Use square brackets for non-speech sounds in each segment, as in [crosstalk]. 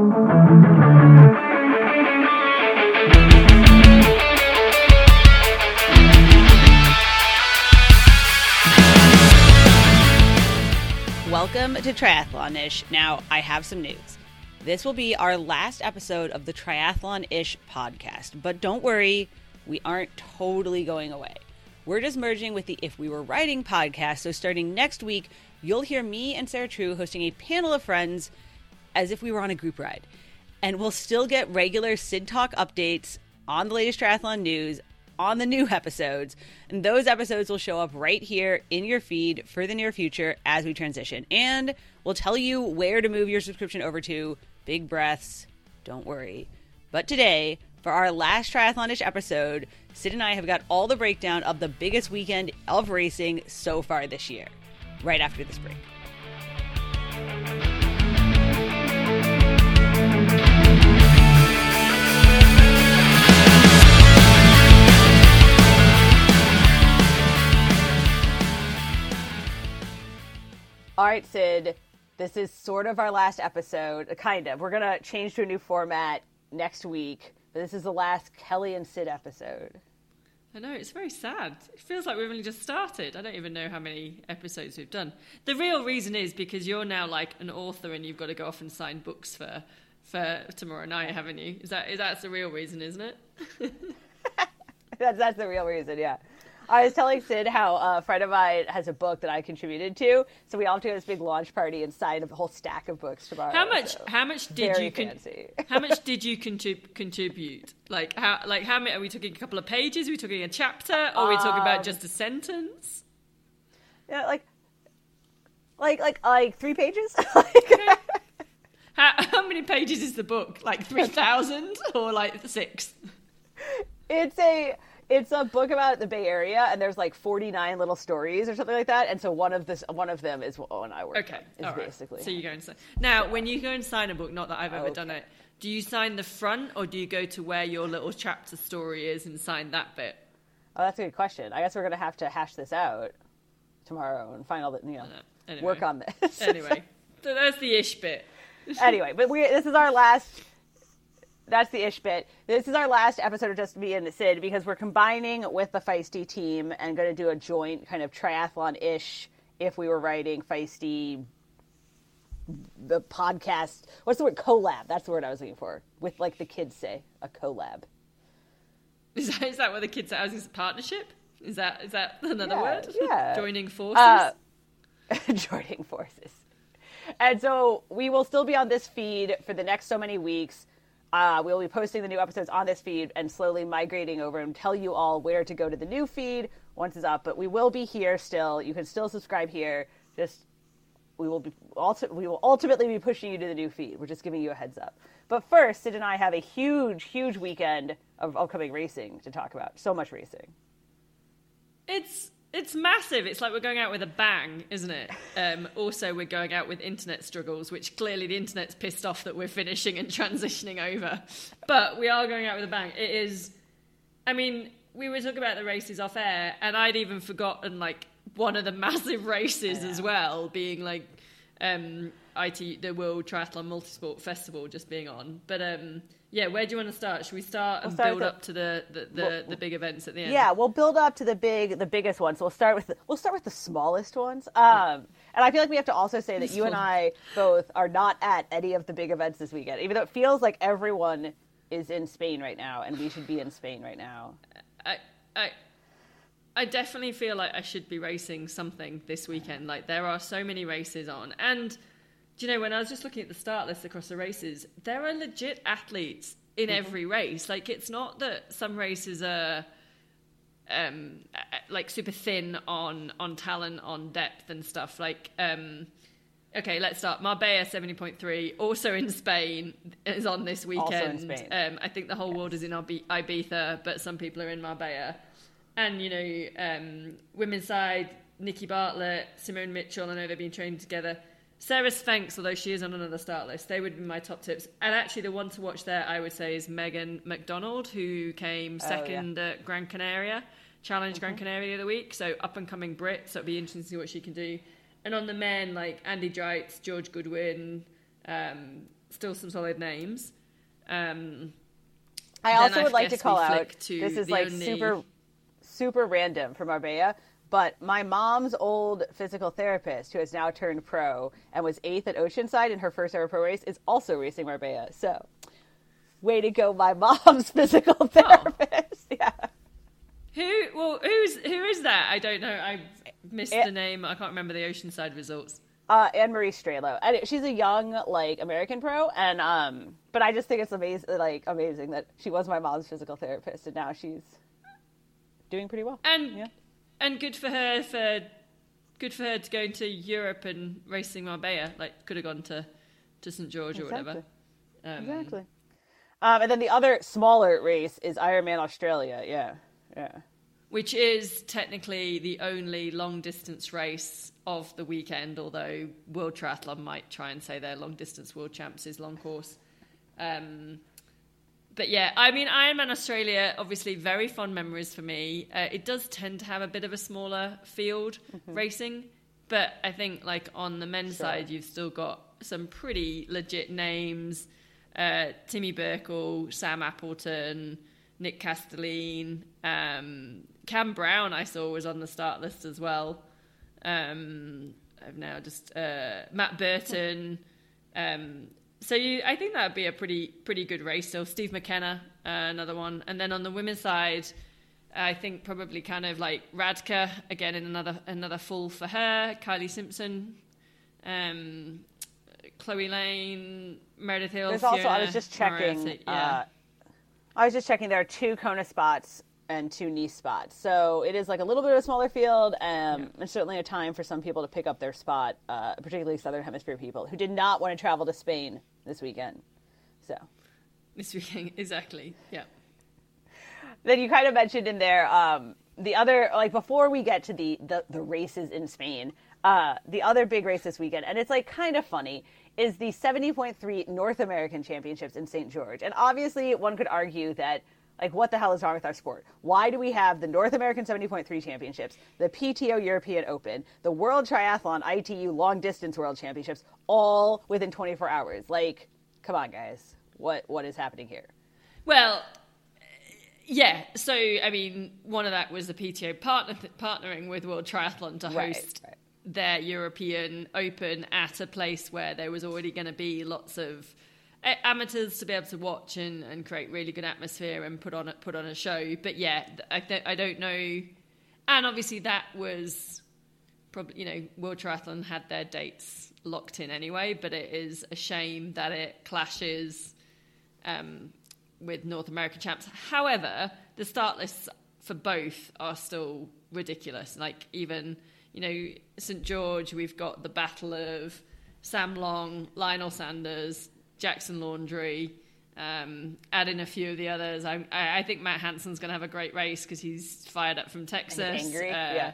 Welcome to Triathlonish. Now, I have some news. This will be our last episode of the Triathlonish podcast, but don't worry, we aren't totally going away. We're just merging with the If We Were Riding podcast, so starting next week, you'll hear me and Sarah True hosting a panel of friends as if we were on a group ride. And we'll still get regular Sid Talk updates on the latest triathlon news on the new [laughs] episodes. And those episodes will show up right here in your feed for the near future as we transition. And we'll tell you where to move your subscription over to. Big breaths, don't worry. But today, for our last triathlonish episode, Sid and I have got all the breakdown of the biggest weekend of racing so far this year, right after this break. All right, Sid, this is sort of our last episode, kind of. We're going to change to a new format next week, but this is the last Kelly and Sid episode. I know, it's very sad. It feels like we've only just started. I don't even know how many episodes we've done. The real reason is because you're now like an author and you've got to go off and sign books for for tomorrow night, haven't you? Is that is that's the real reason, isn't it? [laughs] [laughs] that's that's the real reason, yeah. I was telling Sid how a friend of mine has a book that I contributed to, so we all have to go to this big launch party and sign a whole stack of books tomorrow. How much? so How much did you con- [laughs] How much did you contrib- contribute? Like how? Like how many? Are we talking a couple of pages? Are we talking a chapter? Or are we talking Um, about just a sentence? Yeah, like, like, like, like three pages. [laughs] like, How, how many pages is the book? Like three thousand or like six? it's a it's a book about the Bay Area, and there's like 49 little stories or something like that. And so one of this one of them is one I worked Okay, on. Is all right. basically. So you go and sign. Now, when you go and sign a book, not that I've ever oh, done it, do you sign the front or do you go to where your little chapter story is and sign that bit? oh, that's a good question. I guess we're gonna have to hash this out tomorrow and find all the you know Anyway. work on this. Anyway, [laughs] so that's the ish bit. anyway, but we this is our last. That's the ish bit. This is our last episode of Just Me and the Sid because we're combining with the Feisty team and going to do a joint kind of triathlon ish. If We Were Riding Feisty, the podcast. What's the word? Collab. That's the word I was looking for. With like the kids say, a collab. Is that, is that what the kids say? Is it partnership? Is that is that another Yeah, word? yeah. [laughs] Joining forces. Uh, [laughs] joining forces. And so we will still be on this feed for the next so many weeks. Uh, we'll be posting the new episodes on this feed and slowly migrating over and tell you all where to go to the new feed once it's up. But we will be here still. You can still subscribe here. Just we will be ulti- we will ultimately be pushing you to the new feed. We're just giving you a heads up. But first, Sid and I have a huge, huge weekend of upcoming racing to talk about. So much racing. It's it's massive. It's like we're going out with a bang, isn't it? Um, also, we're going out with internet struggles, which clearly the internet's pissed off that we're finishing and [laughs] transitioning over. But we are going out with a bang. It is. I mean, we were talking about the races off air, and I'd even forgotten like one of the [laughs] massive races as well, being like um, IT, the World Triathlon Multisport Festival, just being on. But um, yeah, where do you want to start? Should we start and start build with up to the the, the, Well- the big events at the end? Yeah, we'll build up to the big, the biggest ones. So we'll start with the, we'll start with the smallest ones. Um, and I feel like we have to also say that you and I both are not at any of the big events this weekend, even though it feels like everyone is in Spain right now, and we should be in Spain right now. I, I, I definitely feel like I should be racing something this weekend. Like there are so many races on, and do you know when I was just looking at the start list across the races, there are legit athletes in Mm-hmm. every race. Like it's not that some races are. Um, like super thin on on talent, on depth and stuff. Like, um, okay, let's start. Marbella seventy point three, also in Spain, is on this Also in weekend. Spain. Um, I think the whole world is in Ibiza, but some people are in Marbella. And, you know, um, women's side, Nikki Bartlett, Simone Mitchell, I know they've been training together. Sara Svensk, although she is on another start list, they would be my top tips. And actually, the one to watch there, I would say, is Megan McDonald, who came Oh, second at Gran Canaria, Challenge Gran Mm-hmm. Canaria the other week. So, up and coming Brit, so it'd be interesting to see what she can do. And on the men, like Andy Dreitz, George Goodwin, Um, still some solid names. Um, I also I would like to call out to this is like only- super super random from Marbella, but my mom's old physical therapist who has now turned pro and was eighth at Oceanside in her first ever pro race is also racing Marbella. So way to go, my mom's [laughs] physical Oh. therapist. [laughs] Yeah. who? Well, who's who is that? I don't know. I missed It- the name. I can't remember the Oceanside results. Uh, Anne Marie Strelo, and she's a young like American pro, and um, but I just think it's amazing, like amazing that she was my mom's physical therapist, and now she's doing pretty well. And Yeah. And good for her for good for her to go into Europe and racing Marbella. Like could have gone to to St George or whatever. Um, Exactly. Um, and then the other smaller race is Ironman Australia. Yeah, yeah. Which is technically the only long distance race of the weekend, although World Triathlon might try and say their long distance world champs is long course. Um, but yeah, I mean, Ironman Australia, obviously, very fond memories for me. Uh, it does tend to have a bit of a smaller field racing, but I think, like, on the men's Sure. side, you've still got some pretty legit names uh, Timmy Berkel, Sam Appleton, Nick Kastelein, um, Cam Brown, I saw was on the start list as well. Um, I've now just uh, Matt Burton. [laughs] Um, so you, I think that would be a pretty pretty good race. So Steve McKenna, uh, another one, and then on the women's side, I think probably kind of like Radka again in another another full for her. Kylie Simpson, um, Chloe Lane, Meredith Hill. There's also I was just checking. Moretti, yeah. Uh, I was just checking. There are two Kona spots and two Nice spots, so it is like a little bit of a smaller field, um, and certainly a time for some people to pick up their spot, uh, particularly Southern Hemisphere people who did not want to travel to Spain this weekend. So. this weekend [laughs] exactly. Yeah. then you kind of mentioned in there um, the other like before we get to the the, the races in Spain, uh, the other big race this weekend, and it's like kind of funny, is the 70.3 North American Championships in St. George, and obviously one could argue that. Like, what the hell is wrong with our sport? Why do we have the North American 70.3 championships, the PTO European Open, the World Triathlon ITU Long Distance World Championships, all within 24 hours? Like, come on, guys. What What is happening here? Well, yeah. So, I mean, one of that was the PTO partner, partnering with World Triathlon to host right. their European Open at a place where there was already going to be lots of amateurs to be able to watch and, and create really good atmosphere and put on a, put on a show. But yeah, I, th- I don't know. And obviously, that was probably you know World Triathlon had their dates locked in anyway. But it is a shame that it clashes um, with North American champs. However, the start lists for both are still ridiculous. Like even you know St George, we've got the battle of Sam Long, Lionel Sanders, Jackson Laundry. Um, add in a few of the others. I, I, I think Matt Hanson's going to have a great race because he's fired up from Texas. angry, Uh, yeah.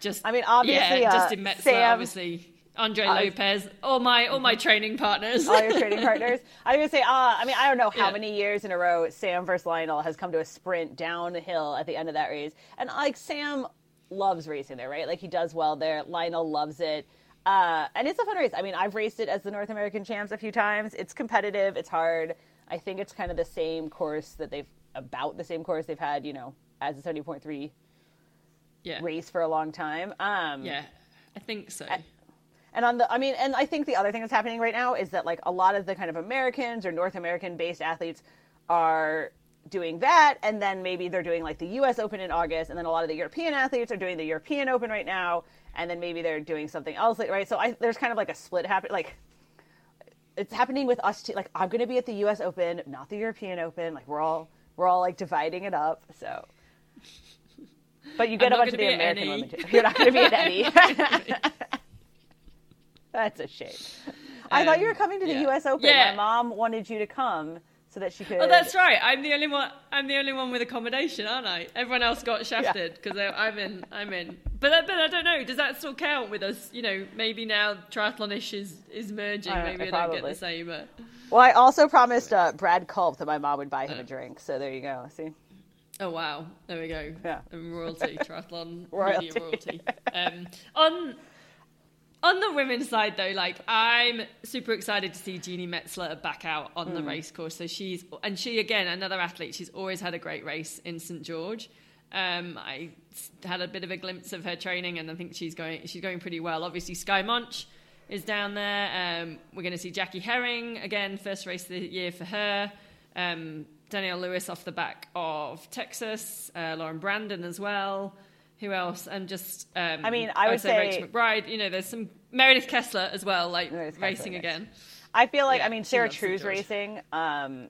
Just I mean, obviously, yeah, uh, Justin Metzler, Sam- obviously, Andre Uh, Lopez, all my all my training partners. all your trading partners. [laughs] I was gonna say, uh, I mean, I don't know how Yeah. many years in a row Sam versus Lionel has come to a sprint down the hill at the end of that race, and like Sam loves racing there, right? Like he does well there. Lionel loves it. Uh, and it's a fun race. I mean, I've raced it as the North American champs a few times. It's competitive. It's hard. I think it's kind of the same course that they've about the same course they've had, you know, as a seventy point three yeah, race for a long time. Um, yeah, I think so. And on the, I mean, and I think the other thing that's happening right now is that like a lot of the kind of Americans or North American based athletes are doing that, and then maybe they're doing like the U.S. Open in August, and then a lot of the European athletes are doing the European Open right now, and then maybe they're doing something else, right? So I, there's kind of like a split happening. like it's happening with us too. Like I'm going to be at the U.S. Open, not the European Open. Like we're all we're all like dividing it up. So, but you get a bunch of the American women. Too. You're not going to be at any. That's a shame. I thought you were Um, coming to the yeah. U.S. Open. Yeah. My mom wanted you to come so that she could. Oh, that's right. I'm the only one. I'm the only one with accommodation, aren't I? Everyone else got shafted because I'm in. I'm in. But I- but I don't know. Does that still count with us? You know, maybe now triathlonish is is merging. I maybe I don't get the same. But Well, I also promised uh, Brad Culp that my mom would buy him a drink. So there you go. See. oh wow, there we go. Yeah. And royalty triathlon [laughs] Royalty. royalty. Um, on on the women's side though, like I'm super excited to see Jeanni Metzler back out on Mm. the race course. So she's and she again another athlete. She's always had a great race in St George. Um, I had a bit of a glimpse of her training, and I think she's going she's going pretty well. Obviously, Skye Moench is down there. Um, we're going to see Jackie Hering again, first race of the year for her. Um, Danielle Lewis off the back of Texas. Uh, Lauren Brandon as well. Who else? And just um, I mean, I would Rachel say- McBride. You know, there's some Meredith Kessler as well, like Meredith racing again. I feel like Yeah, I mean Sarah True's racing, um,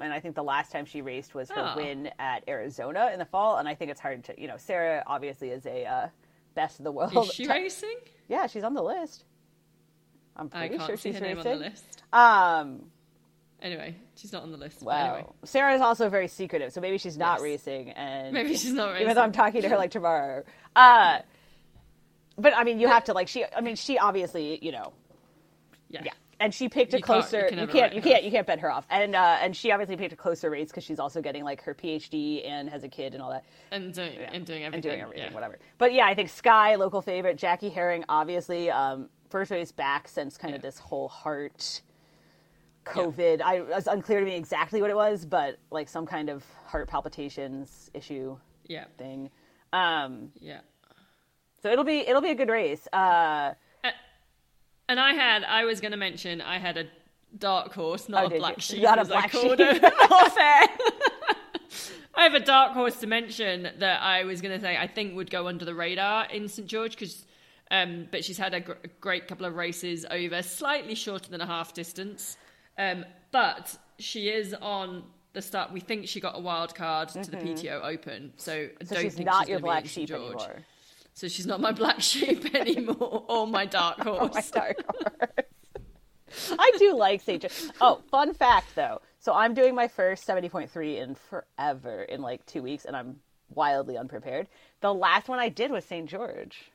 and I think the last time she raced was her Oh. win at Arizona in the fall, and I think it's hard to you know Sarah obviously is a uh, best of the world. Is she [laughs] ti- racing? Yeah, she's on the list. I'm I pretty sure she's racing. on the list. Um, Anyway, she's not on the list. wow. Anyway, Sarah is also very secretive, so maybe she's not Yes. racing, and maybe she's not racing. even though I'm talking to her like tomorrow. Uh, but I mean, you have to like she. I mean, she obviously you know yeah. Yeah, and she picked a You you closer. can you can't. You can't. You can't bet her off. And uh, and she obviously picked a closer race because she's also getting like her PhD and has a kid and all that and doing and doing everything. and doing everything, yeah. whatever. But yeah, I think Skye, local favorite, Jackie Hering, obviously um, first race back since kind of this whole heart COVID. I it was unclear to me exactly what it was, but like some kind of heart palpitations issue Yeah, thing. Um, yeah. so it'll be it'll be a good race. Uh, And I had, I was going to mention, I had a dark horse, not Oh, a black you? sheep. Not a I black called sheep. her off air. I have a dark horse to mention that I was going to say I think would go under the radar in St George because, um, but she's had a, gr- a great couple of races over, slightly shorter than a half distance, um, but she is on the start. We think she got a wild card to the PTO Open, so, I Mm-hmm. so don't she's think not she's your black sheep George. anymore. So she's not my black sheep [laughs] anymore, or my dark [laughs] horse. my dark [laughs] horse. I do like St. George. Oh, fun fact though. So I'm doing my first 70.3 in forever in like two weeks, and I'm wildly unprepared. The last one I did was St. George,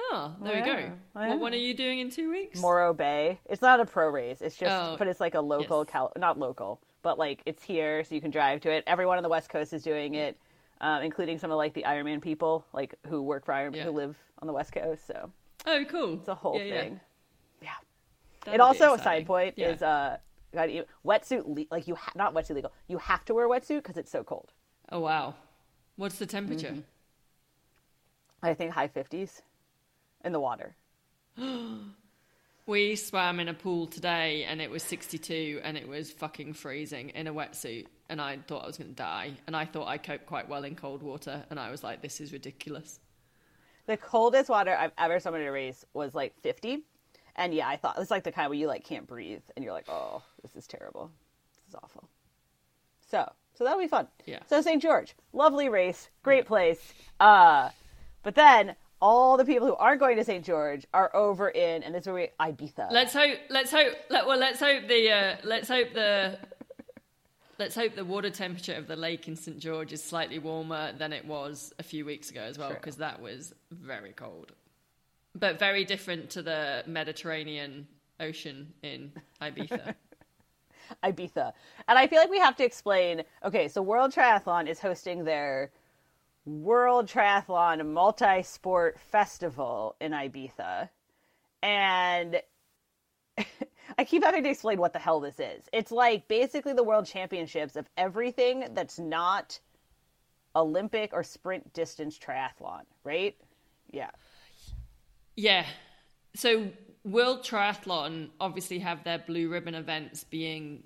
Oh, there Yeah, we go. I What one are you doing in two weeks? Morro Bay. It's not a pro race. It's just, Oh, but it's like a local, yes. Cal- not local, but like it's here, so you can drive to it. Everyone on the West Coast is doing it, um, including some of like the Ironman people, like who work for Ironman, Yeah. who live on the West Coast. So Oh, cool. it's a whole Yeah, yeah. thing. Yeah. That'll it also a side point Yeah. is uh you- wetsuit le- like you ha- not wetsuit legal you have to wear a wetsuit because it's so cold Oh wow. What's the temperature? Mm-hmm. i think high 50s in the water. [gasps] We swam in a pool today and it was 62 and it was fucking freezing in a wetsuit and I thought I was going to die and I thought I coped quite well in cold water and I was like this is ridiculous. the coldest water i've ever swum in a race was like 50 and yeah i thought it's like the kind where you like can't breathe and you're like oh this is terrible. This is awful. So so that'll be fun. Yeah. so st george lovely race great place uh but then all the people who aren't going to st george are over in and this is where we ibiza Let's hope let's hope let, well let's hope the uh, let's hope the Let's hope the water temperature of the lake in St George is slightly warmer than it was a few weeks ago as well, because that was very cold. But very different to the Mediterranean Ocean in [laughs] Ibiza. Ibiza. And I feel like we have to explain okay, so World Triathlon is hosting their World Triathlon Multi Sport Festival in Ibiza. And [laughs] I keep having to explain what the hell this is. It's like basically the world championships of everything that's not Olympic or sprint distance triathlon, right? Yeah. Yeah. So World Triathlon obviously have their blue ribbon events being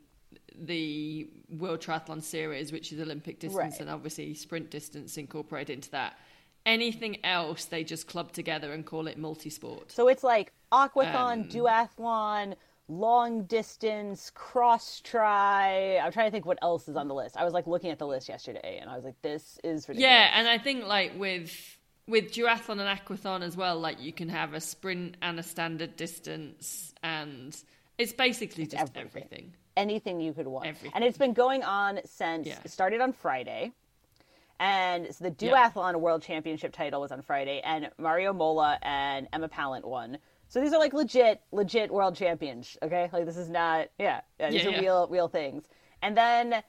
the World Triathlon Series, which is Olympic distance Right. and obviously sprint distance incorporated into that. Anything else they just club together and call it multisport. So it's like aquathon, Um, duathlon, long distance, cross tri. I'm trying to think what else is on the list. I was like looking at the list yesterday and I was like, this is ridiculous. Yeah, and I think like with with duathlon and aquathon as well, like you can have a sprint and a standard distance, and it's basically just everything. everything. Anything you could want. Everything. And it's been going on since Yeah. it started on Friday. And so the Yeah. duathlon world championship title was on Friday, and Mario Mola and Emma Pallant won. So these are like legit, legit world champions. Okay, like this is not, yeah, yeah these are real, real things. And then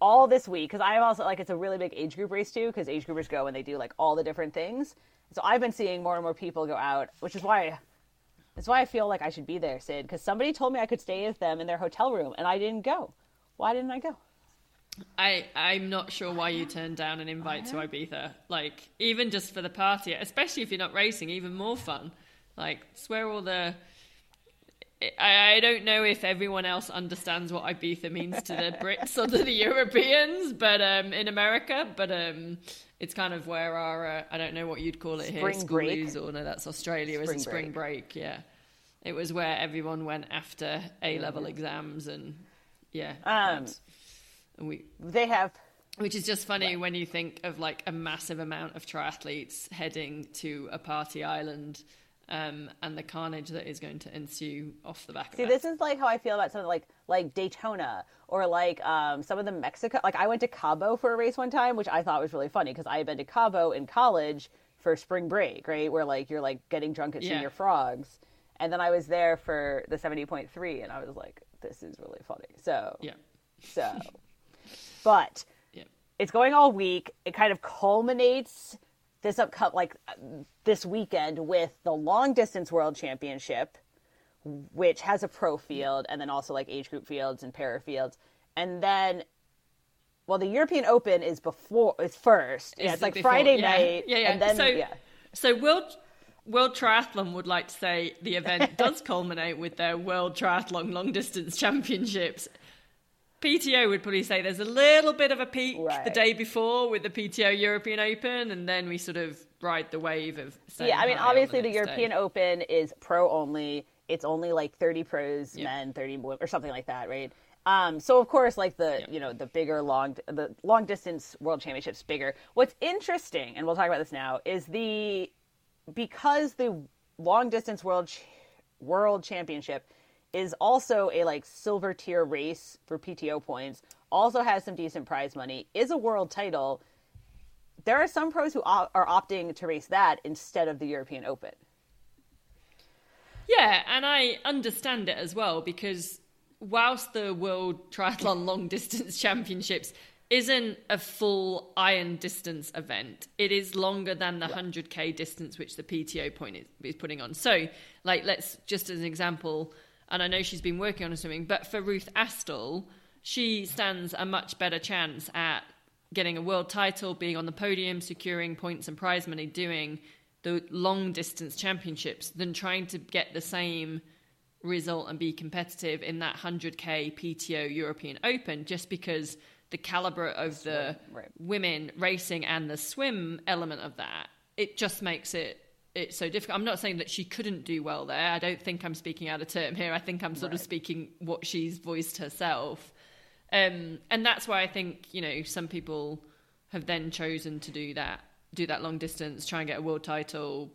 all this week, because I'm also like it's a really big age group race too, because age groupers go and they do like all the different things. So I've been seeing more and more people go out, which is why that's why I feel like I should be there, Sid, because somebody told me I could stay with them in their hotel room, and I didn't go. Why didn't I go? I I'm not sure why you turned down an invite to Ibiza. Like even just for the party, especially if you're not racing, even more fun. Like where all the I, I don't know if everyone else understands what Ibiza means to the Brits or to the [laughs] Europeans, but um, in America, but um, it's kind of where our uh, I don't know what you'd call it Spring here, break. schoolies or no, that's Australia, is Spring it? Spring break, yeah. It was where everyone went after A level exams and yeah, Um, and- we They have which is just funny when you think of like a massive amount of triathletes heading to a party island um, and the carnage that is going to ensue off the back of See, this is like how I feel about something like like Daytona or like um, some of the Mexico. Like I went to Cabo for a race one time, which I thought was really funny because I had been to Cabo in college for spring break, right? Where like you're like getting drunk at Yeah. Señor Frogs, and then I was there for the seventy point three, and I was like, this is really funny. So Yeah. so, but Yeah. it's going all week. It kind of culminates this upcut like this weekend with the long distance world championship, which has a pro field and then also like age group fields and para fields, and then. Well, the European Open is before is first. Yeah, it's like before- Friday yeah. night, Yeah, yeah. and then so, yeah, so World World Triathlon would like to say the event [laughs] does culminate with their World Triathlon Long Distance Championships. PTO would probably say there's a little bit of a peak the day before with the PTO European Open, and then we sort of ride the wave of. yeah. I mean, obviously, the, next European day. Open is pro only. It's only like thirty pros, Yeah. men, thirty women, or something like that, right? Um, so of course, like the Yeah. you know the bigger long the long distance world championships bigger. What's interesting, and we'll talk about this now, is the because the long distance world ch- world championship is also a like silver tier race for PTO points. Also has some decent prize money. Is a world title. There are some pros who op- are opting to race that instead of the European Open. Yeah, and I understand it as well because whilst the World Triathlon Long Distance Championships isn't a full iron distance event, it is longer than the 100k distance which the PTO point is, is putting on. So, like, let's just as an example, and I know she's been working on swimming, but for Ruth Astle, she stands a much better chance at getting a world title, being on the podium, securing points and prize money, doing the long distance championships than trying to get the same result and be competitive in that 100k PTO European Open just because the caliber of the right. women racing and the swim element of that it just makes it it's so difficult. I'm not saying that she couldn't do well there. I don't think I'm speaking out of term here. I think I'm sort of speaking what she's voiced herself. Um, and that's why I think, you know, some people have then chosen to do that, do that long distance, try and get a world title.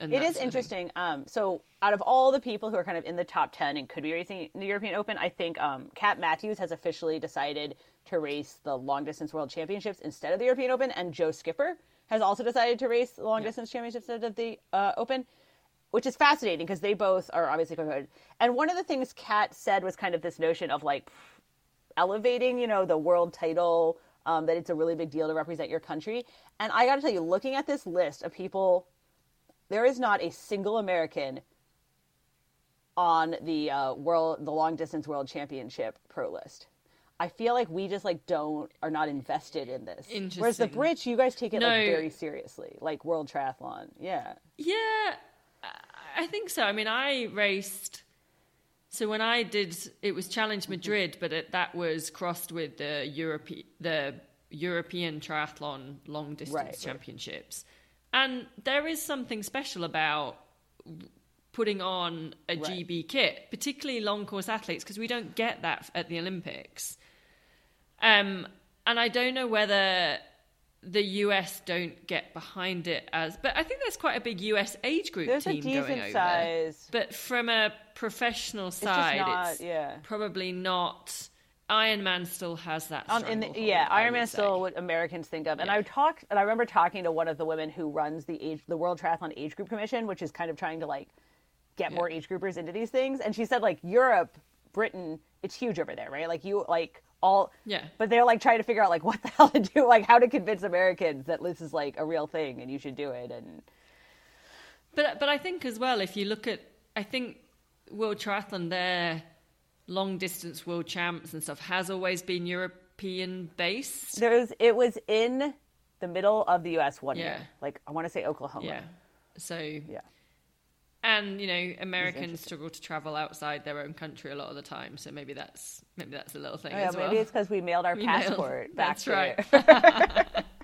And It is sort of thing. interesting. Um, so, out of all the people who are kind of in the top 10 and could be racing in the European Open, I think um, Kat Matthews has officially decided to race the long distance world championships instead of the European Open, and Joe Skipper has also decided to race the long distance championships instead of the uh, Open, which is fascinating because they both are obviously going to. And one of the things Kat said was kind of this notion of like elevating, you know, the world title, um, that it's a really big deal to represent your country. And I got to tell you, looking at this list of people there is not a single American on the uh, world, the long distance world championship pro list. I feel like we just like don't are not invested in this. Whereas the. Brits, you guys take it No. like very seriously, like World Triathlon. Yeah, Yeah, I think so. I mean, I raced. So when I did, it was Challenge Madrid, but it, that was crossed with the Europe, the European Triathlon Long Distance Right, right. Championships, and there is something special about putting on a Right. GB kit, particularly long course athletes, because we don't get that at the Olympics. Um, and I don't know whether the US don't get behind it as, but I think there's quite a big US age group there's a team going over. size. But from a professional side, not- it's yeah. probably not. Iron Man still has that. Um, in the, yeah, I Ironman would still what Americans think of. And Yeah. I talked, and I remember talking to one of the women who runs the age, the World Triathlon Age Group Commission, which is kind of trying to like get more age groupers into these things. And she said like Europe, Britain, it's huge over there, right? Like you like all, Yeah. But they're like trying to figure out like what the [laughs] hell to do, like how to convince Americans that this is like a real thing and you should do it. And But but I think as well, if you look at, I think World Triathlon, their long distance world champs and stuff has always been European based. There's it was in the middle of the U.S. one Yeah. year, like I want to say Oklahoma. Yeah. So Yeah. And you know Americans struggle to travel outside their own country a lot of the time. So maybe that's maybe that's a little thing Oh, yeah, as well. maybe it's because we mailed our [laughs] We mailed- passport back That's right. [laughs] [laughs]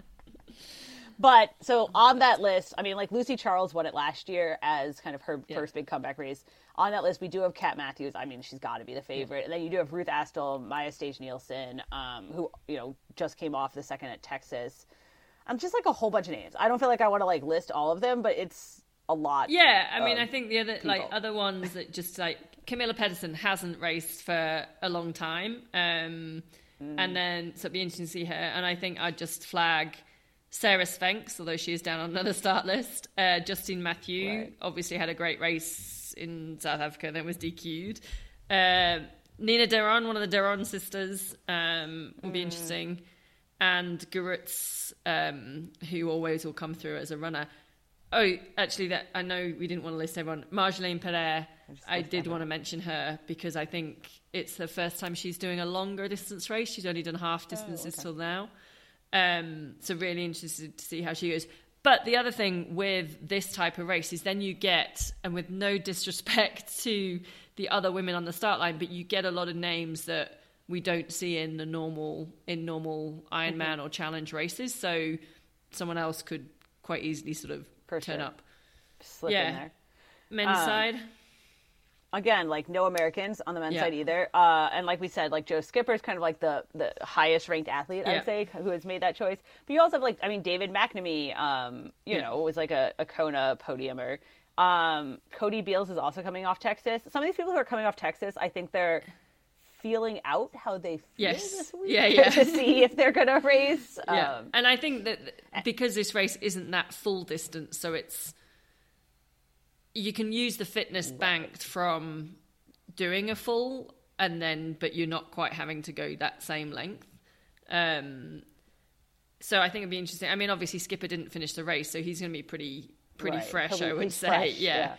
But so on that list, I mean, like Lucy Charles won it last year as kind of her Yeah. first big comeback race. On that list, we do have Kat Matthews. I mean, she's got to be the favorite. And then you do have Ruth Astle, Maja Stage Nielsen, um, who you know just came off the second at Texas. I'm just like a whole bunch of names. I don't feel like I want to like list all of them, but it's a lot. Yeah, I mean, I think the other like other ones that just like Camilla Pedersen hasn't raced for a long time, um, Mm. and then so it'd be interesting to see her. And I think I'd just flag Sara Svensk, although she is down on another start list. Uh, Justine Mathieux Right. obviously had a great race in South Africa, then was DQ'd. Uh, Nina Derron, one of the Derron sisters, um, will Mm. be interesting. And Gurutz, um, who always will come through as a runner. Oh, actually, that I know we didn't want to list everyone. Marjolaine Pierré, I did want to mention her because I think it's the first time she's doing a longer distance race. She's only done half distances till now. Um, so really interested to see how she goes. But the other thing with this type of race is then you get, and with no disrespect [laughs] to the other women on the start line, but you get a lot of names that we don't see in the normal in normal Ironman or challenge races. So someone else could quite easily sort of For turn sure. up. slip Yeah. in there. Men's Um, side, again, like no Americans on the men's Yeah. side either. Uh, and like we said, like Joe Skipper is kind of like the the highest ranked athlete, I'd say, who has made that choice. But you also have like, I mean, David McNamee, um, you Yeah. know, was like a, a Kona podiumer. Um, Cody Beals is also coming off Texas. Some of these people who are coming off Texas, I think they're feeling out how they feel Yes. this week Yeah, [laughs] yeah. to see if they're gonna race. [laughs] yeah. Um, and I think that because this race isn't that full distance, so it's you can use the fitness banked from doing a full, and then but you're not quite having to go that same length. Um, so I think it'd be interesting. I mean, obviously Skipper didn't finish the race, so he's going to be pretty pretty right. fresh. I would say, fresh, [laughs] yeah.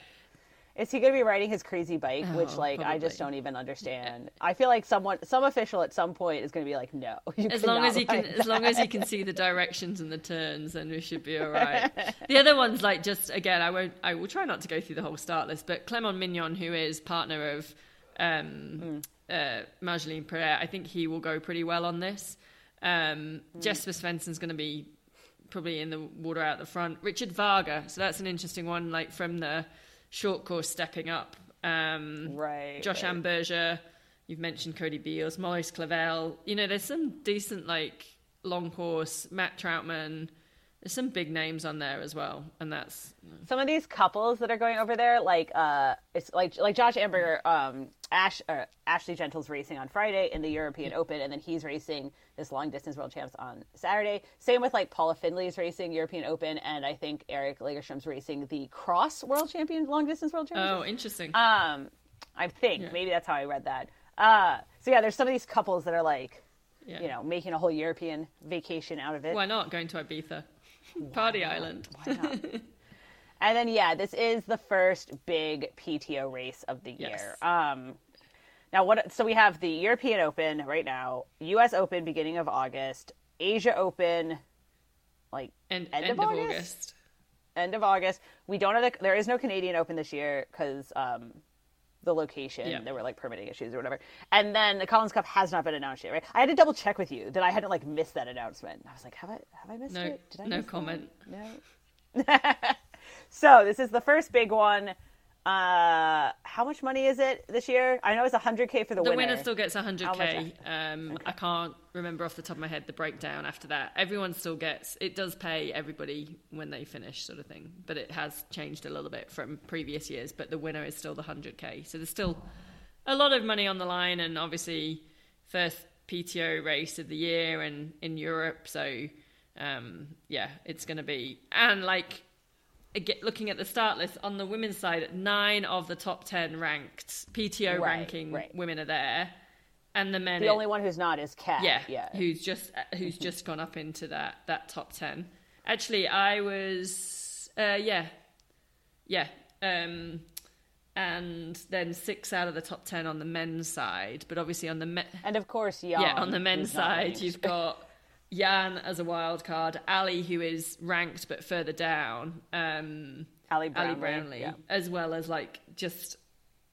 Is he going to be riding his crazy bike? Which, Oh, like, I just don't even understand. [laughs] I feel like someone, some official at some point is going to be like, "No, As long as he can, ride as long as he can see the directions and the turns, then we should be all [laughs] right. the other ones, like just again, I won't. I will try not to go through the whole start list, but Clement Mignon, who is partner of um, uh, Marjolaine Pierré, I think he will go pretty well on this. Um, Jesper Svensson's going to be probably in the water out the front. Richard Varga, so that's an interesting one, like from the short course stepping up. Um, Right, Josh right. Amberger, you've mentioned Cody Beals, Maurice Clavel. You know, there's some decent like long course. Matt Trautman. There's some big names on there as well, and that's some of these couples that are going over there, like uh, it's like like Josh Amber, um, Ash, uh, Ashley Gentle's racing on Friday in the European Open, and then he's racing this long distance world champs on Saturday. Same with like Paula Findley's racing European Open, and I think Eric Lagerstrom's racing the cross world champion long distance world championship. oh interesting. Um, I think Yeah. maybe that's how I read that. Uh, so yeah, there's some of these couples that are like, yeah. you know, making a whole European vacation out of it. why not going to Ibiza, party island? Why not? [laughs] and then yeah, this is the first big PTO race of the Yes. year. Um, now what? So we have the European Open right now, U.S. Open beginning of August, Asia Open, like And End end, of of, August? August. end of August. We don't have the, there is no Canadian Open this year because um, the location Yeah. there were like permitting issues or whatever. And then the Collins Cup has not been announced yet, right? I had to double check with you that I hadn't like missed that announcement. I was like, have I have I missed No- it? Did I no miss that? comment. No. [laughs] so this is the first big one. Uh, how much money is it this year? I know it's 100k for the, The winner. The winner still gets 100k. much Um, I can't remember off the top of my head the breakdown after that. Everyone still gets. It does pay everybody when they finish, sort of thing. But it has changed a little bit from previous years. But the winner is still the 100k. So there's still a lot of money on the line, and obviously first PTO race of the year and in Europe. So um, yeah, it's going to be and like looking at the start list on the women's side, nine of the top ten ranked PTO Right, ranking right. women are there, and the men. the are- only one who's not is Kat. yeah, yeah. who's just who's [laughs] just gone up into that that top ten. Actually, I was uh, yeah, yeah. Um, and then six out of the top ten on the men's side, but obviously on the me- And of course, Jan. yeah on the men's side you've got [laughs] Jan as a wild card, Ali who is ranked but further down, um, Ali Ali Brownlee. Brownlee, yeah. as well as like just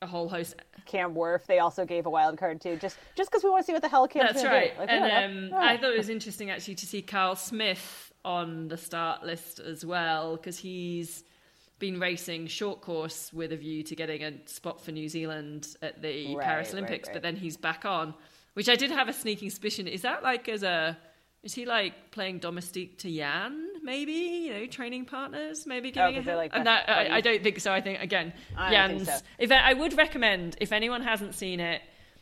a whole host. Cam Wurf, they also gave a wild card too, just just because we want to see what the hell Cam's That's right. Like, and um. I thought it was interesting actually to see Carl Smith on the start list as well because he's been racing short course with a view to getting a spot for New Zealand at the Right, Paris right, Olympics, right. but then he's back on, which I did have a sneaking suspicion. Is that like as a is he like playing domestique to Jan? Maybe you know, training partners. Maybe giving Oh, a they're, like, that I, I don't think so. I think again, I think so. If I, I would recommend, if anyone hasn't seen it,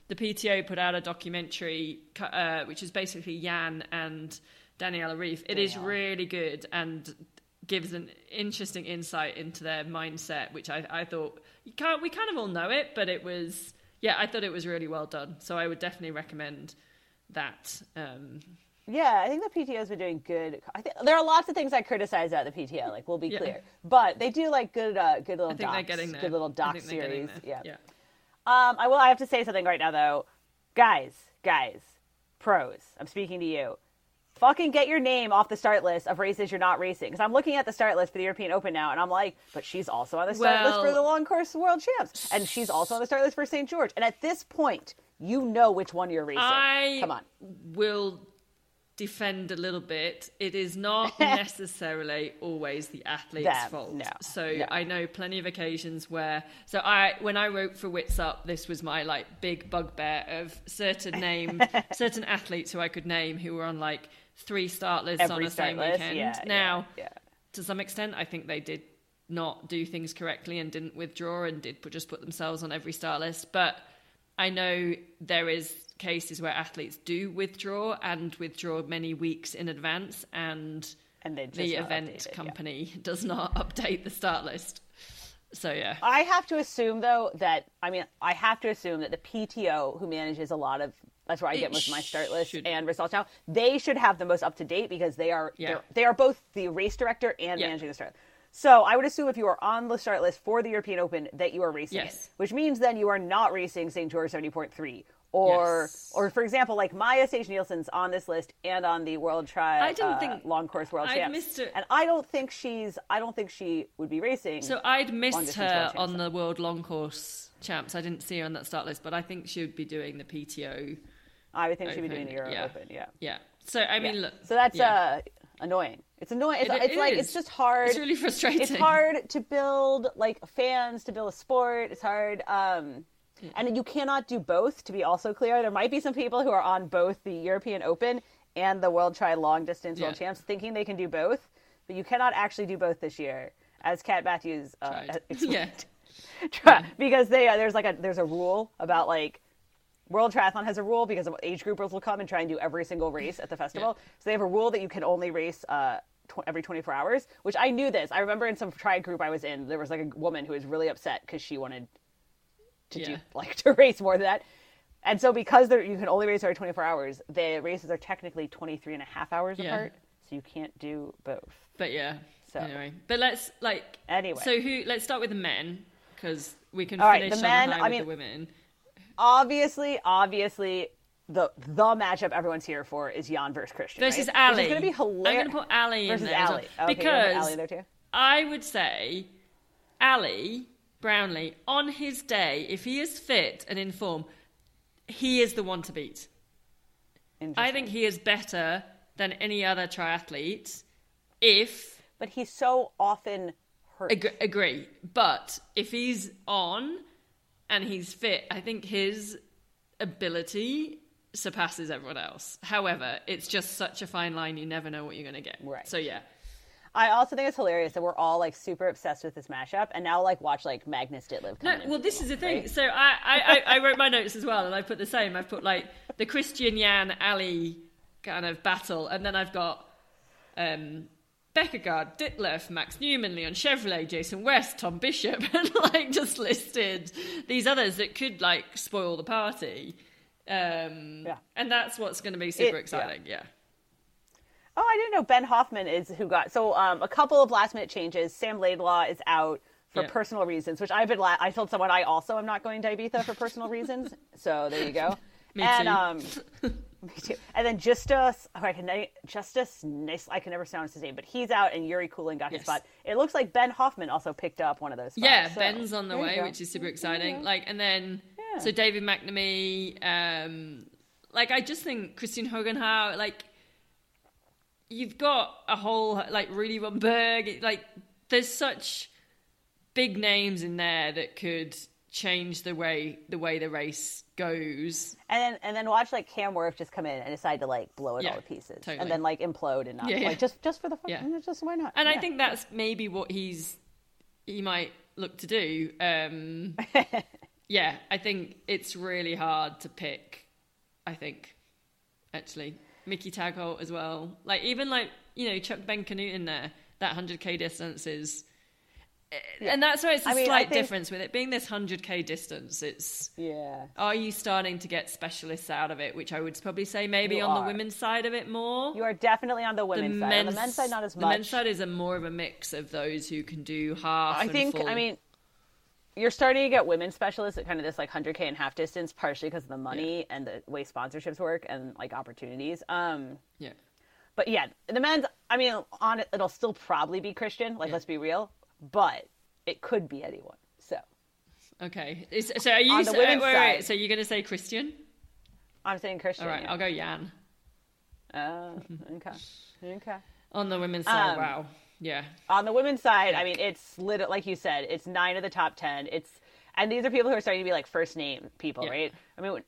the PTO put out a documentary, uh, which is basically Jan and Daniela Ryf. It is really good and gives an interesting insight into their mindset, which I, I thought you can't. We kind of all know it, but it was yeah. I thought it was really well done. So I would definitely recommend that. Um, Yeah, I think the PTO has been doing good. I think there are lots of things I criticize about the PTO. Like, we'll be Yeah. clear, but they do like good, uh, good little I think docs, they're getting there. good little doc think they're getting series. Yeah. yeah. Um, I will. I have to say something right now, though, guys, guys, pros. I'm speaking to you. Fucking get your name off the start list of races you're not racing. Because I'm looking at the start list for the European Open now, and I'm like, but she's also on the start list for the long course world champs, and she's also on the start list for St. George. And at this point, you know which one you're racing. I Come on. will defend a little bit. It is not [laughs] necessarily always the athlete's Them, fault. no, so no. I know plenty of occasions where. So I, when I wrote for Wits Up, this was my like big bugbear of certain [laughs] name, certain athletes who I could name who were on like three start lists on Every the same list, weekend. yeah, now, yeah, yeah. to some extent, I think they did not do things correctly and didn't withdraw and did put, just put themselves on every star list. But I know there is cases where athletes do withdraw and withdraw many weeks in advance, and And the event updated, yeah. company [laughs] does not update the start list. So yeah, I have to assume though that I mean I have to assume that the PTO who manages a lot of that's where I It get most of my start list should- and results now they should have the most up to date because they are Yeah. they are both the race director and Yeah. managing the start. So I would assume if you are on the start list for the European Open that you are racing Yes. it, which means then you are not racing St. George seventy point three. Or, Yes. or for example, like Maja Stage Nielsen's on this list and on the World Tri I didn't uh, think- Long Course World I'd Champs, missed it. and I don't think she's, I don't think she would be racing. so I'd missed her on the world long course champs. I didn't see her on that start list, but I think she would be doing the PTO. I would think she'd be doing the Euro yeah. Open, yeah. Yeah. So I mean, Yeah. look. So that's yeah. uh annoying. It's annoying. It's, It- it's it like is. it's just hard. It's really frustrating. It's hard to build like fans to build a sport. It's hard. Um, and you cannot do both. To be also clear, there might be some people who are on both the European Open and the World Tri Long Distance World Champs, thinking they can do both, but you cannot actually do both this year, as Kat Matthews uh, [laughs] explained. yeah. [laughs] Try- because they uh, there's like a there's a rule about like World Triathlon has a rule because of age groupers will come and try and do every single race at the festival. So they have a rule that you can only race uh, tw- every 24 hours, which I knew this. I remember in some tri group I was in, there was like a woman who was really upset because she wanted to do [laughs] like to race more than that. And so because you can only race every 24 hours, the races are technically 23 and a half hours Yeah. apart. So you can't do both. But yeah. So- Anyway, but let's like Anyway. So who? Let's start with the men because we can All right, finish the on men, I with mean- the women. obviously, obviously, the the matchup everyone's here for is Jan versus Kristian. Versus right? Ali. Is going to be hilarious. I'm going to put Ali in versus there Ali. well. Okay, you're gonna put because Ali there too. I would say Ali Brownlee on his day, if he is fit and in form, he is the one to beat. I think he is better than any other triathlete. If but he's so often hurt. Ag- agree. But if he's on and he's fit, I think his ability surpasses everyone else. However, it's just such a fine line; you never know what you're going to get. Right. So yeah, I also think it's hilarious that we're all like super obsessed with this mashup, and now like watch like Magnus Ditlev. no. Well, this is the thing. right? So I, I, I, wrote my notes as well, and I put the same. I've put like the Kristian Jan Ali kind of battle, and then I've got um, Beckergaard, Ditlev, Max Neumann, Leon Chevalier, Jason West, Tom Bishop, [laughs] and like just listed these others that could like spoil the party. Um, Yeah. And that's what's going to be super yeah. exciting. Yeah. Oh, I didn't know Ben Hoffman is who got so um, a couple of last minute changes. Sam Laidlaw is out. for Yeah. personal reasons, which I've been. La- I told someone I also am not going to Ibiza for personal reasons. [laughs] So there you go. [laughs] Me and too. um, [laughs] me too. And then Justus, oh, I can Justus, nice. I can never pronounce his name, but he's out, and Youri Keulen got his spot. It looks like Ben Hoffman also picked up one of those. Spots, Yeah, so Ben's on the there way, which is super exciting. Like, and then Yeah. so David McNamee, um, like I just think Christine Hogan, Hogenhauer, like you've got a whole like Rudy von Berg, like there's such big names in there that could change the way the way the race goes. And then and then watch like Cam Wurf just come in and decide to like blow it Yeah, all to pieces, totally. and then like implode and not Yeah, yeah. like just just for the fun, Yeah. just why not? And I think that's maybe what he's he might look to do. Um, [laughs] yeah, I think it's really hard to pick. I think actually Miki Taagholt as well. Like even like you know Chuck Ben Kanute in there. That hundred k distance is, and that's why it's a I mean, slight think- difference with it being this hundred k distance. It's yeah. are you starting to get specialists out of it? Which I would probably say maybe You on are. the women's side of it more You are definitely on the women's side. On the men's side, not as much. The men's side is a more of a mix of those who can do half. I think. full. I mean, you're starting to get women specialists at kind of this like 100k and half distance, partially because of the money and the way sponsorships work and like opportunities. Um, yeah, but yeah, the men's. I mean, on it, it'll still probably be Kristian. Like, Yeah. let's be real, but it could be anyone. So okay. Is, so are you? On the so, women's wait, wait, side- so you're going to say Kristian? I'm saying Kristian. All right, yeah. I'll go Jan. Oh, okay. [laughs] Okay. On the women's side, Um, wow, yeah, On the women's side, I mean, it's lit like you said, it's nine of the top ten. It's and these are people who are starting to be like first name people, Yeah. right? I mean,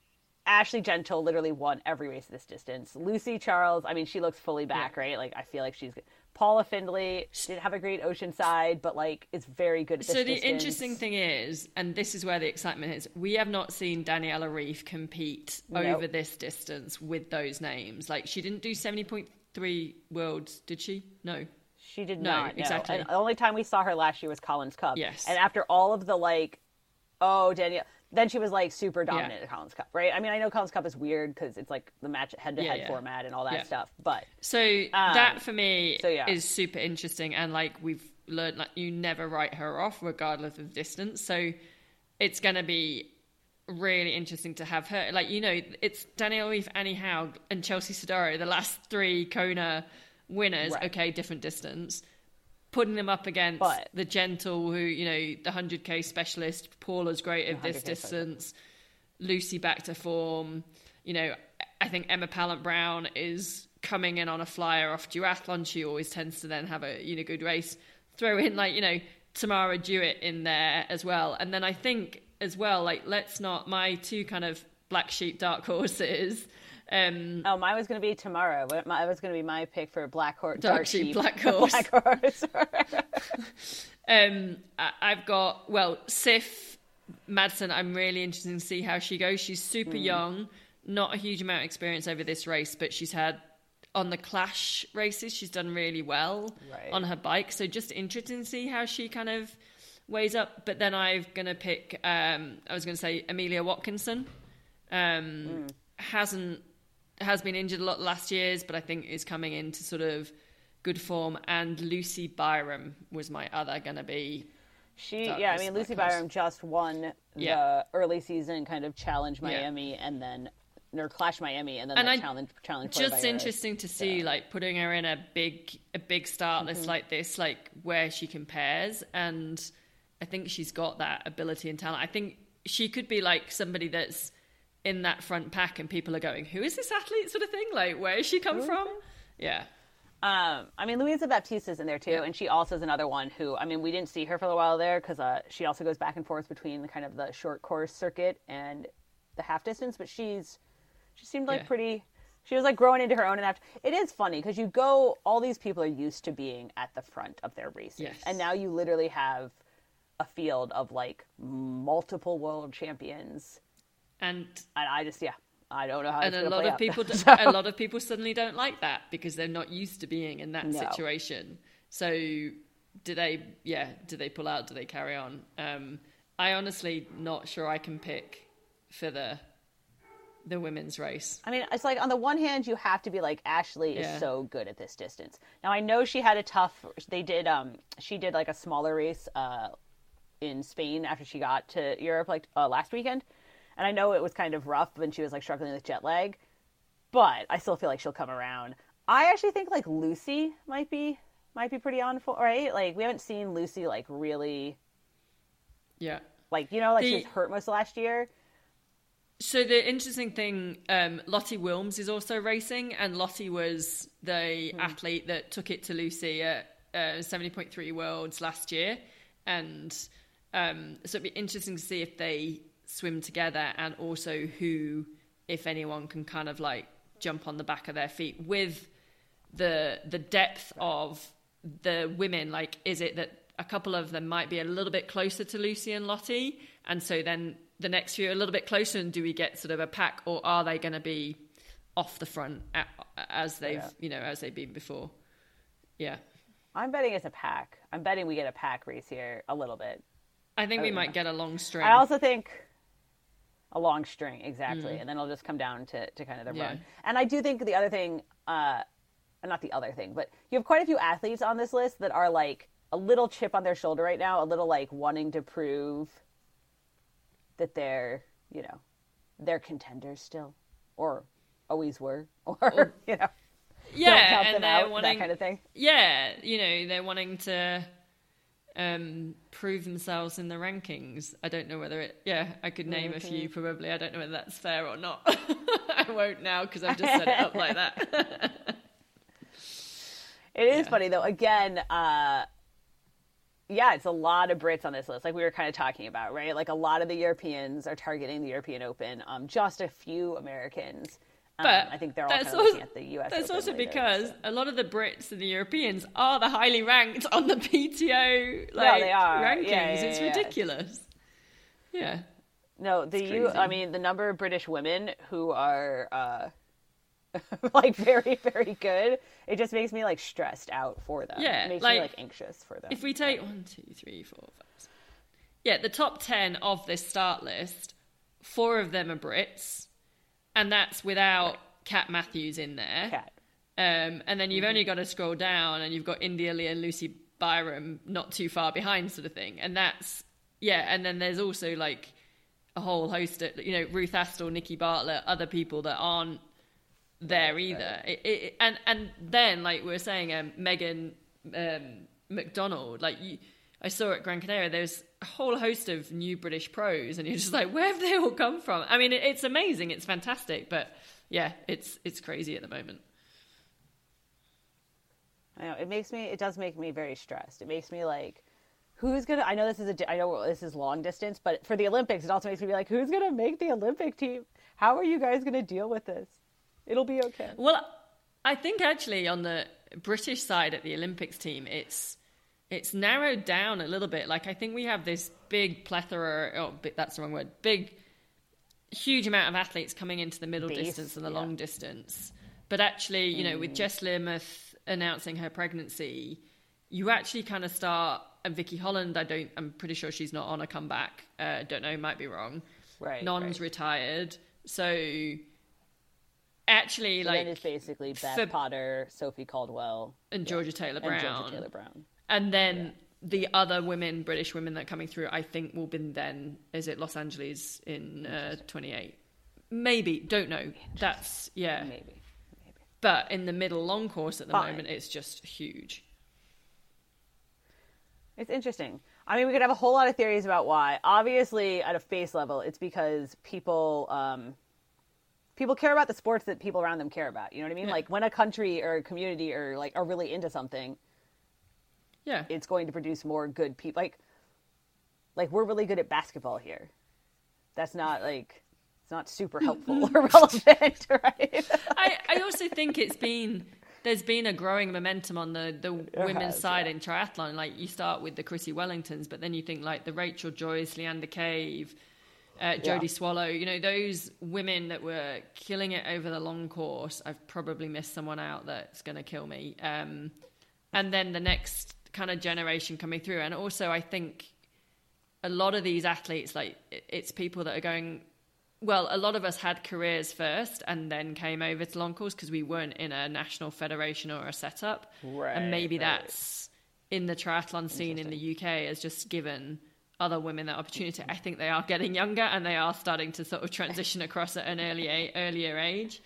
Ashley Gentle literally won every race this distance. Lucy Charles, I mean, she looks fully back, Yeah. right? Like I feel like she's. Paula Findlay didn't have a great ocean side, but like is very good at this So the distance. interesting thing is, and this is where the excitement is, we have not seen Daniela Ryf compete Nope. over this distance with those names. Like she didn't do seventy point three worlds, did she? No. She did No, not. No. exactly. And the only time we saw her last year was Collins Cup. Yes. And after all of the like, oh Danielle, then she was like super dominant Yeah. at Collins Cup, right? I mean, I know Collins Cup is weird because it's like the match head to head format and all that Yeah. stuff, but So that for me Um, so yeah. is super interesting, and like we've learned, like you never write her off regardless of distance. So it's going to be really interesting to have her. Like you know, it's Daniela Ryf, Anne Haug, and Chelsea Sodaro, the last three Kona winners. Right. Okay, different distance. Putting them up against But- the gentle, who you know, the hundred k specialist. Paula's great at this 100K distance. Lucy back to form. You know, I think Emma Pallant Brown is coming in on a flyer off duathlon. She always tends to then have a you know good race. Throw in like you know Tamara Jewett in there as well, and then I think as well like let's not my two kind of black sheep dark [laughs] horses. Um, oh, mine was going to be tomorrow. My, was going to be my pick for Black Horse, Dark Dark, Sheep, Sheep, Black Horse. [laughs] Black Horse. [laughs] Um, I- I've got well, Sif Madsen. I'm really interested to see how she goes. She's super Hmm. young, not a huge amount of experience over this race, but she's had on the Clash races. She's done really well Right. on her bike. So just interesting to see how she kind of weighs up. But then I'm gonna pick. Um, I was gonna say Amelia Watkinson. Um, Hmm. hasn't has been injured a lot last years, but I think is coming into sort of good form. And Lucy Byram was my other gonna be. She, yeah, I mean, Lucy. Byram just won Yeah. the early season kind of challenge Yeah. Miami and then or Clash Miami and then And I- challenge challenge Just interesting to see, like putting her in a big a big start list Mm-hmm. like this, like where she compares, and I think she's got that ability and talent. I think she could be like somebody that's in that front pack, and people are going, "Who is this athlete?" sort of thing. Like, where has she come from? Yeah, Um, I mean, Luisa Baptista's in there too, Yeah. and she also is another one who, I mean, we didn't see her for a while there because uh, she also goes back and forth between the kind of the short course circuit and the half distance, but she's she seemed like Yeah. pretty. She was like growing into her own. And after, it is funny because you go, all these people are used to being at the front of their races, Yes. and now you literally have a field of like multiple world champions, and and I just yeah, I don't know how. and a lot of people, [laughs] do- So- a lot of people suddenly don't like that because they're not used to being in that No. situation. So, do they? Yeah, do they pull out? Do they carry on? Um, I honestly not sure I can pick for the the women's race. I mean, it's like on the one hand, you have to be like Ashley Yeah. is so good at this distance. Now I know she had a tough. They did. Um, she did like a smaller race uh in Spain after she got to Europe like uh, last weekend. And I know it was kind of rough when she was like struggling with jet lag, but I still feel like she'll come around. I actually think like Lucy might be might be pretty on for right. Like we haven't seen Lucy like really Yeah. like you know like she The- was hurt most of last year. So the interesting thing, um, Lotte Wilms is also racing, and Lottie was the athlete that took it to Lucy at uh, seventy point three worlds last year, and um, so it'd be interesting to see if they swim together, and also who, if anyone, can kind of like jump on the back of their feet with the the depth of the women. Like, is it that a couple of them might be a little bit closer to Lucy and Lottie, and so then the next few are a little bit closer, and do we get sort of a pack, or are they going to be off the front as they've Yeah. you know as they've been before? Yeah, I'm betting it's a pack. I'm betting we get a pack race here a little bit. I think we Oh, might get a long string. I also think a long string, exactly, and then it'll just come down to, to kind of the Mm. Yeah. run. And I do think the other thing, uh, not the other thing, but you have quite a few athletes on this list that are like a little chip on their shoulder right now, a little like wanting to prove that they're, you know, they're contenders still, or always were, [laughs] or you know, yeah, don't count and them they're out, wanting that kind of thing. yeah, you know, they're wanting to um, prove themselves in the rankings. I don't know whether it. Yeah, I could name a Mm-hmm. few probably. I don't know whether that's fair or not. [laughs] I won't now because I've just set it up like that. [laughs] It is Yeah. funny though. Again, uh, yeah, it's a lot of Brits on this list, like we were kind of talking about, right? Like a lot of the Europeans are targeting the European Open. Um, just a few Americans. Um, But I think they're all kind of also- looking at the U.S. That's Open also later, because so. a lot of the Brits and the Europeans are the highly ranked on the [laughs] PTO like they are. rankings. Yeah, yeah, it's ridiculous. Yeah. no, the U. I crazy. mean, the number of British women who are uh, [laughs] like very, very good. It just makes me like stressed out for them. Yeah, it makes like, me like anxious for them. If we take one, two, three, four, five, six. Yeah, the top 10 of this start list, four of them are Brits, and that's without Kat Matthews in there. Cat. Um, and then you've Mm-hmm. only got to scroll down, and you've got India Lee and Lucy Byram not too far behind, sort of thing. And that's, yeah, and then there's also like a whole host of, you know, Ruth Astle, Nikki Bartlett, other people that aren't there either. It, it, and and then like we were saying, um, Megan um, McDonald, like you, I saw at Gran Canaria, there's a whole host of new British pros, and you're just like, where have they all come from? I mean, it's amazing, it's fantastic, but yeah, it's it's crazy at the moment. I know it makes me. It does make me very stressed. It makes me like, who's gonna? I know this is a. I know this is long distance, but for the Olympics, it also makes me be like, who's gonna make the Olympic team? How are you guys gonna deal with this? It'll be okay. Well, I think actually on the British side at the Olympics team, it's it's narrowed down a little bit. Like I think we have this big plethora. Oh, that's the wrong word. Big, huge amount of athletes coming into the middle distance and the yeah. long distance. But actually, you know, with Jess Learmonth announcing her pregnancy, you actually kind of start. And Vicky Holland, I don't. I'm pretty sure she's not on a comeback. Uh, don't know. Might be wrong. Right. Non's right. retired, so actually, So like then it's basically Beth for- Potter, Sophie Coldwell, and Georgia Taylor Brown. and Georgia Taylor Brown. And then the other women, British women that are coming through, I think will be then, is it Los Angeles in uh, 28? Maybe, don't know. That's, yeah. Maybe. Maybe. But in the middle long course at the Fine. moment, it's just huge. It's interesting. I mean, we could have a whole lot of theories about why. Obviously, at a face level, it's because people um, people care about the sports that people around them care about. You know what I mean? Yeah. Like when a country or a community or like are really into something, Yeah. it's going to produce more good people. Like, like we're really good at basketball here. That's not like it's not super helpful or [laughs] relevant, [laughs] right? I, I also think it's been there's been a growing momentum on the, the women's has, side yeah. in triathlon. Like you start with the Chrissie Wellingtons, but then you think like the Rachel Joyce, Leanda Cave, uh, Jodie Yeah. Swallow. You know those women that were killing it over the long course. I've probably missed someone out that's going to kill me. Um, and then the next kind of generation coming through, and also I think a lot of these athletes, like it's people that are going. Well, a lot of us had careers first and then came over to long course because we weren't in a national federation or a setup. Right, and maybe right. that's in the triathlon scene in the UK has just given other women that opportunity. I think they are getting younger and they are starting to sort of transition across at an early earlier age.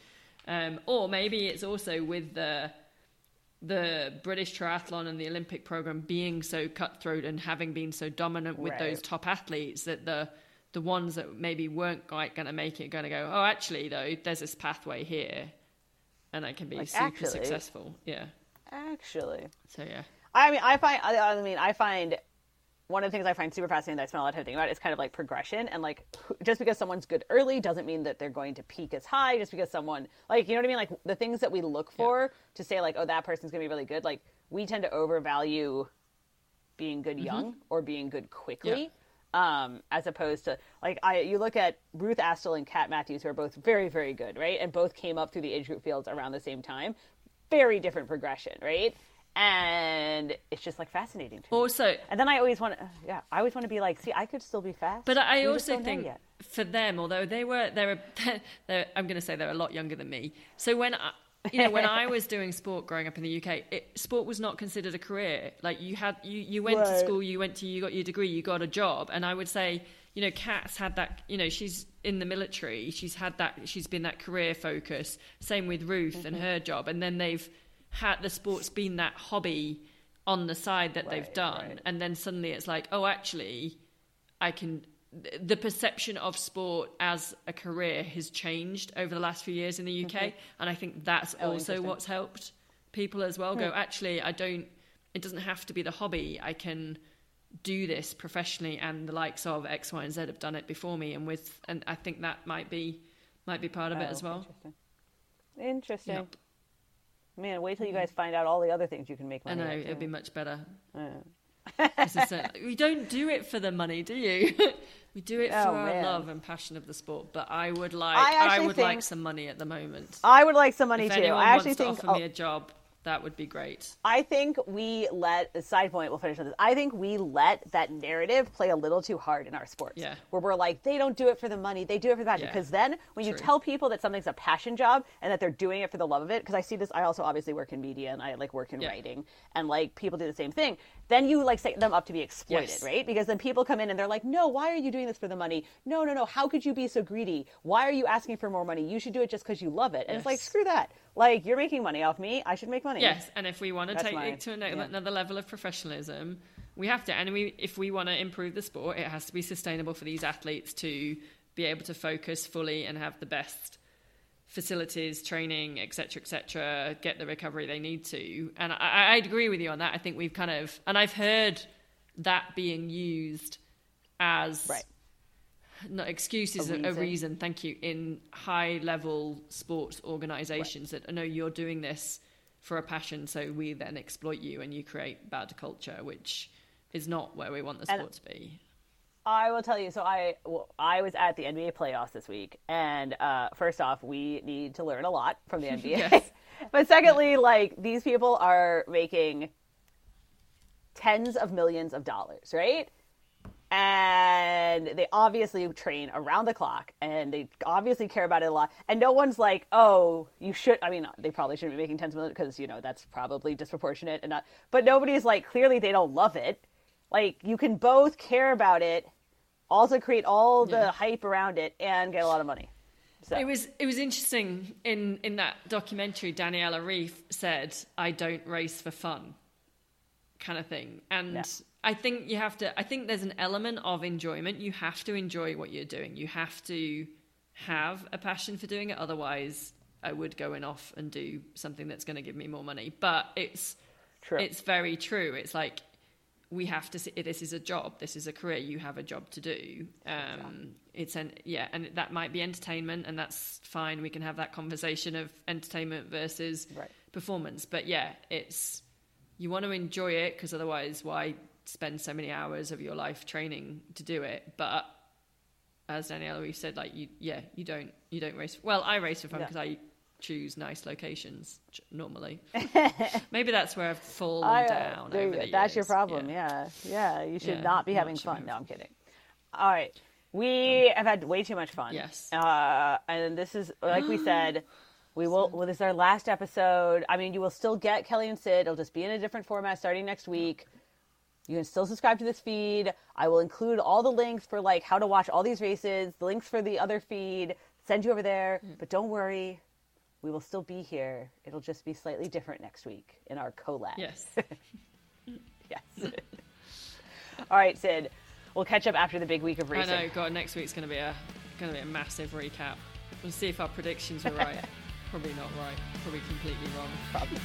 Um, or maybe it's also with the the British triathlon and the Olympic program being so cutthroat and having been so dominant with Right. those top athletes that the the ones that maybe weren't quite going to make it going to go oh actually though there's this pathway here and I can be Like, super actually- successful. Yeah. Actually, so yeah. I mean, I find, I, I mean, I find one of the things I find super fascinating that I spend a lot of time thinking about is kind of like progression and like just because someone's good early doesn't mean that they're going to peak as high. Just because someone like you know what I mean, like the things that we look for to say like, oh, that person's gonna be really good. Like we tend to overvalue being good young or being good quickly. Um, as opposed to like I, you look at Ruth Astle and Kat Matthews, who are both very, very good, right? And both came up through the age group fields around the same time. Very different progression, right? And it's just like fascinating to me. also And then I always want to, yeah, I always want to be like, see, I could still be fast. But I We also think for them, although they were they're, a, [laughs] they're I'm going to say they're a lot younger than me. So when I, you know when [laughs] I was doing sport growing up in the UK, it, sport was not considered a career. Like you had you you went to school, you went to you got your degree, you got a job, and I would say you know Kat's had that. You know she's in the military, she's had that. She's been that career focus. Same with Ruth and Mm-hmm. her job, and then they've had the sports been that hobby on the side that they've done, right. and then suddenly it's like oh actually I can. The perception of sport as a career has changed over the last few years in the UK, mm-hmm. and I think that's Oh, also what's helped people as well. Go, hmm. actually, I don't. It doesn't have to be the hobby. I can do this professionally, and the likes of X, Y, and Z have done it before me, and with, and I think that might be might be part of it Oh, as well. Interesting. Interesting. Yep. Man, wait till you mm-hmm. guys find out all the other things you can make money. I know it'd be much better. Yeah. [laughs] We don't do it for the money, do you? [laughs] we do it for Oh, our love and passion of the sport. But I would like, I I, would like some money at the moment. I would like some money if too. I actually wants to think. offer oh, me a job, that would be great. I think we let the side point. We'll finish with this. I think we let that narrative play a little too hard in our sports. Yeah. Where we're like, they don't do it for the money; they do it for the passion. Yeah. Because then, when you tell people that something's a passion job and that they're doing it for the love of it, because I see this. I also obviously work in media and I like work in Yeah. writing, and like people do the same thing. Then you like set them up to be exploited, Yes. right? Because then people come in and they're like, no, why are you doing this for the money? No, no, no. How could you be so greedy? Why are you asking for more money? You should do it just because you love it. And it's like, screw that. Like you're making money off me. I should make money. Yes, and if we want to That's take my- it to ano- yeah. another level of professionalism, we have to. And we, if we want to improve the sport, it has to be sustainable for these athletes to be able to focus fully and have the best facilities, training, etc., etc., get the recovery they need to. And I, I'd agree with you on that. I think we've kind of, and I've heard that being used as Right. Not excuses A a, a reason. reason thank you in high level sports organizations that I know you're doing this for a passion so we then exploit you and you create bad culture which is not where we want the And- sport to be I will tell you. So I well, I was at the NBA playoffs this week, and uh, first off, we need to learn a lot from the [laughs] NBA. Yes. [laughs] but secondly, like these people are making tens of millions of dollars, right? And they obviously train around the clock, and they obviously care about it a lot. And no one's like, "Oh, you should." I mean, they probably shouldn't be making tens of millions because you know that's probably disproportionate and not. But nobody's like, clearly they don't love it. Like you can both care about it, also create all the Yeah. hype around it, and get a lot of money. So it was it was interesting in in that documentary Daniela Ryf said i don't race for fun kind of thing and. I think you have to i think there's an element of enjoyment. You have to enjoy what you're doing. You have to have a passion for doing it. Otherwise i would go in off and do something that's going to give me more money. But it's True. it's very true. It's like we have to see this is a job. This is a career. You have a job to do. Um it's an yeah and that might be entertainment and that's fine. We can have that conversation of entertainment versus Right. performance. But yeah it's you want to enjoy it because otherwise why spend so many hours of your life training to do it but as Daniela Ryf said like you yeah you don't you don't race well I race for fun Yeah. because I choose nice locations normally [laughs] maybe that's where I've fallen I, uh, down there you over the That's your problem. Yeah. yeah, You should Yeah, not be having fun. have No, I'm kidding. All right, we have had way too much fun. Yes. uh, and this is like we [gasps] said. We will. Well, this is our last episode. I mean, you will still get Kelly and Sid. It'll just be in a different format starting next week. You can still subscribe to this feed. I will include all the links for like how to watch all these races, the links for the other feed, send you over there. Mm. But don't worry, we will still be here. It'll just be slightly different next week in our collab. Yes. [laughs] yes. all right, Sid. We'll catch up after the big week of I racing. know. God, next week's going to be a going to be a massive recap. We'll see if our predictions were right. [laughs] Probably not right. Probably completely wrong. Probably.